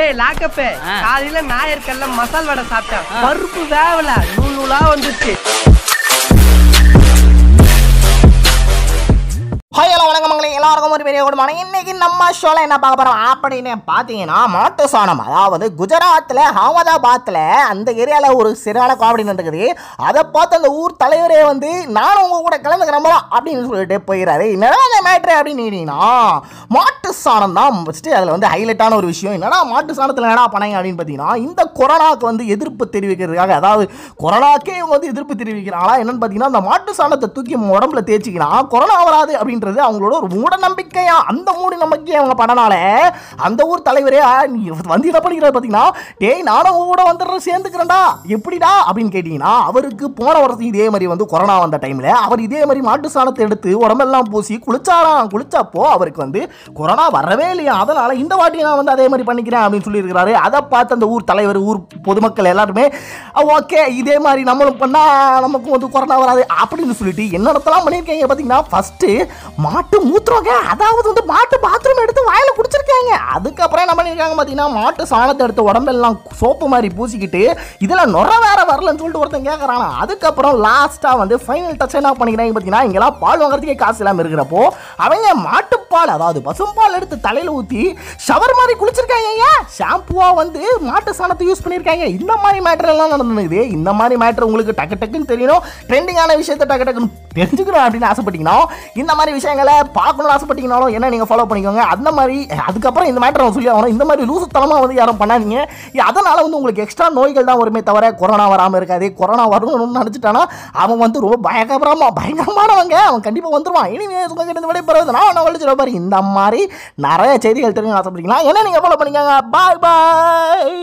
ஏய் லாக்கப்பே. காலையில நாயர்கல்ல மசால் வடை சாப்பிட்டேன். பருப்பு வேவல நூல் நூலா வந்துச்சு. எல்லாருக்கும் பெரிய குடும்பம். இன்னைக்கு நம்ம ஷோல என்ன பார்க்க போறோம்? அப்படின்னு பார்த்தீங்கன்னா மாட்டு சாணம். அதாவது குஜராத்தில் அகமதாபாத்தில் அந்த ஏரியாவில் ஒரு சரியான காமெடி நடக்குது அதை பார்த்து அந்த ஊர் தலைவரே வந்து நானும் உங்க கூட கலந்துக்கிறேன் அப்படின்னு சொல்லிட்டு போயிடாரு என்னடா அந்த மேட்ரு அப்படின்னு மாட்டு சாணம் தான் ஃபஸ்ட்டு அதில் வந்து ஹைலைட்டான ஒரு விஷயம். என்னடா மாட்டு சாணத்தில் என்னடா பண்ணாங்க அப்படின்னு பார்த்தீங்கன்னா இந்த கொரோனாவுக்கு வந்து எதிர்ப்பு தெரிவிக்கிறதுக்காக அதாவது கொரோனாக்கே இவங்க வந்து எதிர்ப்பு தெரிவிக்கிறாங்களா என்னன்னு பார்த்தீங்கன்னா அந்த மாட்டு சாணத்தை தூக்கி உடம்புல தேய்ச்சிக்கினா கொரோனா வராது அப்படின்றது அவங்களோட ஒரு மூட நம்பிக்கையா அந்த மூட நம்பிக்கையை அவங்க பண்ணனால அந்த ஊர் தலைவரே நீ வந்து என்ன பண்ணிக்கிறாரு பார்த்தீங்கன்னா டேய் நானும் உங்க கூட வந்துடுறேன் சேர்ந்துக்கிறேன்டா எப்படிடா அப்படின்னு கேட்டிங்கன்னா அவருக்கு போன வருஷம் இதே மாதிரி வந்து கொரோனா வந்த டைமில் அவர் இதே மாதிரி மாட்டு சாணத்தை எடுத்து உடம்பெல்லாம் பூசி குளிச்சாராம் குளிச்சப்போ அவருக்கு வந்து கொரோனா வரவே இல்லையா? அதனால இந்த வாட்டி நான் வந்து அதே மாதிரி பண்ணிக்கிறேன் அப்படின்னு சொல்லியிருக்கிறாரு. அதை பார்த்து அந்த ஊர் தலைவர் ஊர் பொதுமக்கள் எல்லாருமே ஓகே இதே மாதிரி நம்மளும் பண்ணா நமக்கும் வந்து கொரோனா வராது. அப்படின்னு சொல்லிட்டு என்னென்னத்தெல்லாம் பண்ணியிருக்காங்க பார்த்தீங்கன்னா ஃபஸ்ட்டு மாட்டு மூத்திரங்க. அதாவது வந்து மாட்டு பாத்ரூம் எடுத்து வாயில் குடிச்சிருக்காங்க. அதுக்கப்புறம் என்ன பண்ணியிருக்காங்க பார்த்தீங்கன்னா மாட்டு சாணத்தை எடுத்து உடம்பெல்லாம் சோப்பு மாதிரி பூசிக்கிட்டு இதில் நுர வேற வரலன்னு சொல்லிட்டு ஒருத்தன் கேட்குறானா அதுக்கப்புறம் லாஸ்ட்டாக வந்து ஃபைனல் டச் என்ன பண்ணிக்கிறாங்க பார்த்தீங்கன்னா இங்கெல்லாம் பால் வாங்குறதுக்கே காசு இல்லாமல் இருக்கிறப்போ அவங்க பால் அதாவது பசும்பால் எடுத்து தலையில் ஊற்றி ஷவர் மாதிரி குளிச்சிருக்காங்க ஐயா. ஷாம்புவாக வந்து மாட்டு சாணத்தை யூஸ் பண்ணியிருக்காங்க இந்த மாதிரி மேட்டர் எல்லாம் நடந்துருக்குது இந்த மாதிரி மேட்டர் உங்களுக்கு டக்கு டக்குன்னு தெரியணும். ட்ரெண்டிங்கான விஷயத்தை டக்கு டக்குன்னு தெரிஞ்சுக்கணும் அப்படின்னு ஆசைப்பட்டீங்கன்னா இந்த மாதிரி விஷயங்களை பார்க்கணும்னு ஆசைப்பட்டீங்கனாலும் என்ன நீங்கள் ஃபாலோ பண்ணிக்கோங்க. அந்த மாதிரி அதுக்கப்புறம் இந்த மேட்டர் சொல்லி ஆகணும் இந்த மாதிரி லூசுத்தனமாக வந்து யாரும் பண்ணாதீங்க. அதனால் வந்து உங்களுக்கு எக்ஸ்ட்ரா நோய்கள் தான் வருமே தவிர கொரோனா வராமல் இருக்காது. கொரோனா வரணும்னு நினச்சிட்டானா அவன் வந்து ரொம்ப பயங்கரமாக பயங்கரமானவங்க. அவன் கண்டிப்பாக வந்துடுவான் இனிமே உங்ககிட்ட பிறகு நான் அவனை வலிச்சிட பாரு. இந்த மாதிரி நிறைய செய்திகள் தெரியும் ஆசைப்பட்டீங்களா என்ன நீங்கள் ஃபாலோ பண்ணிக்கோங்க. பாய் பாய்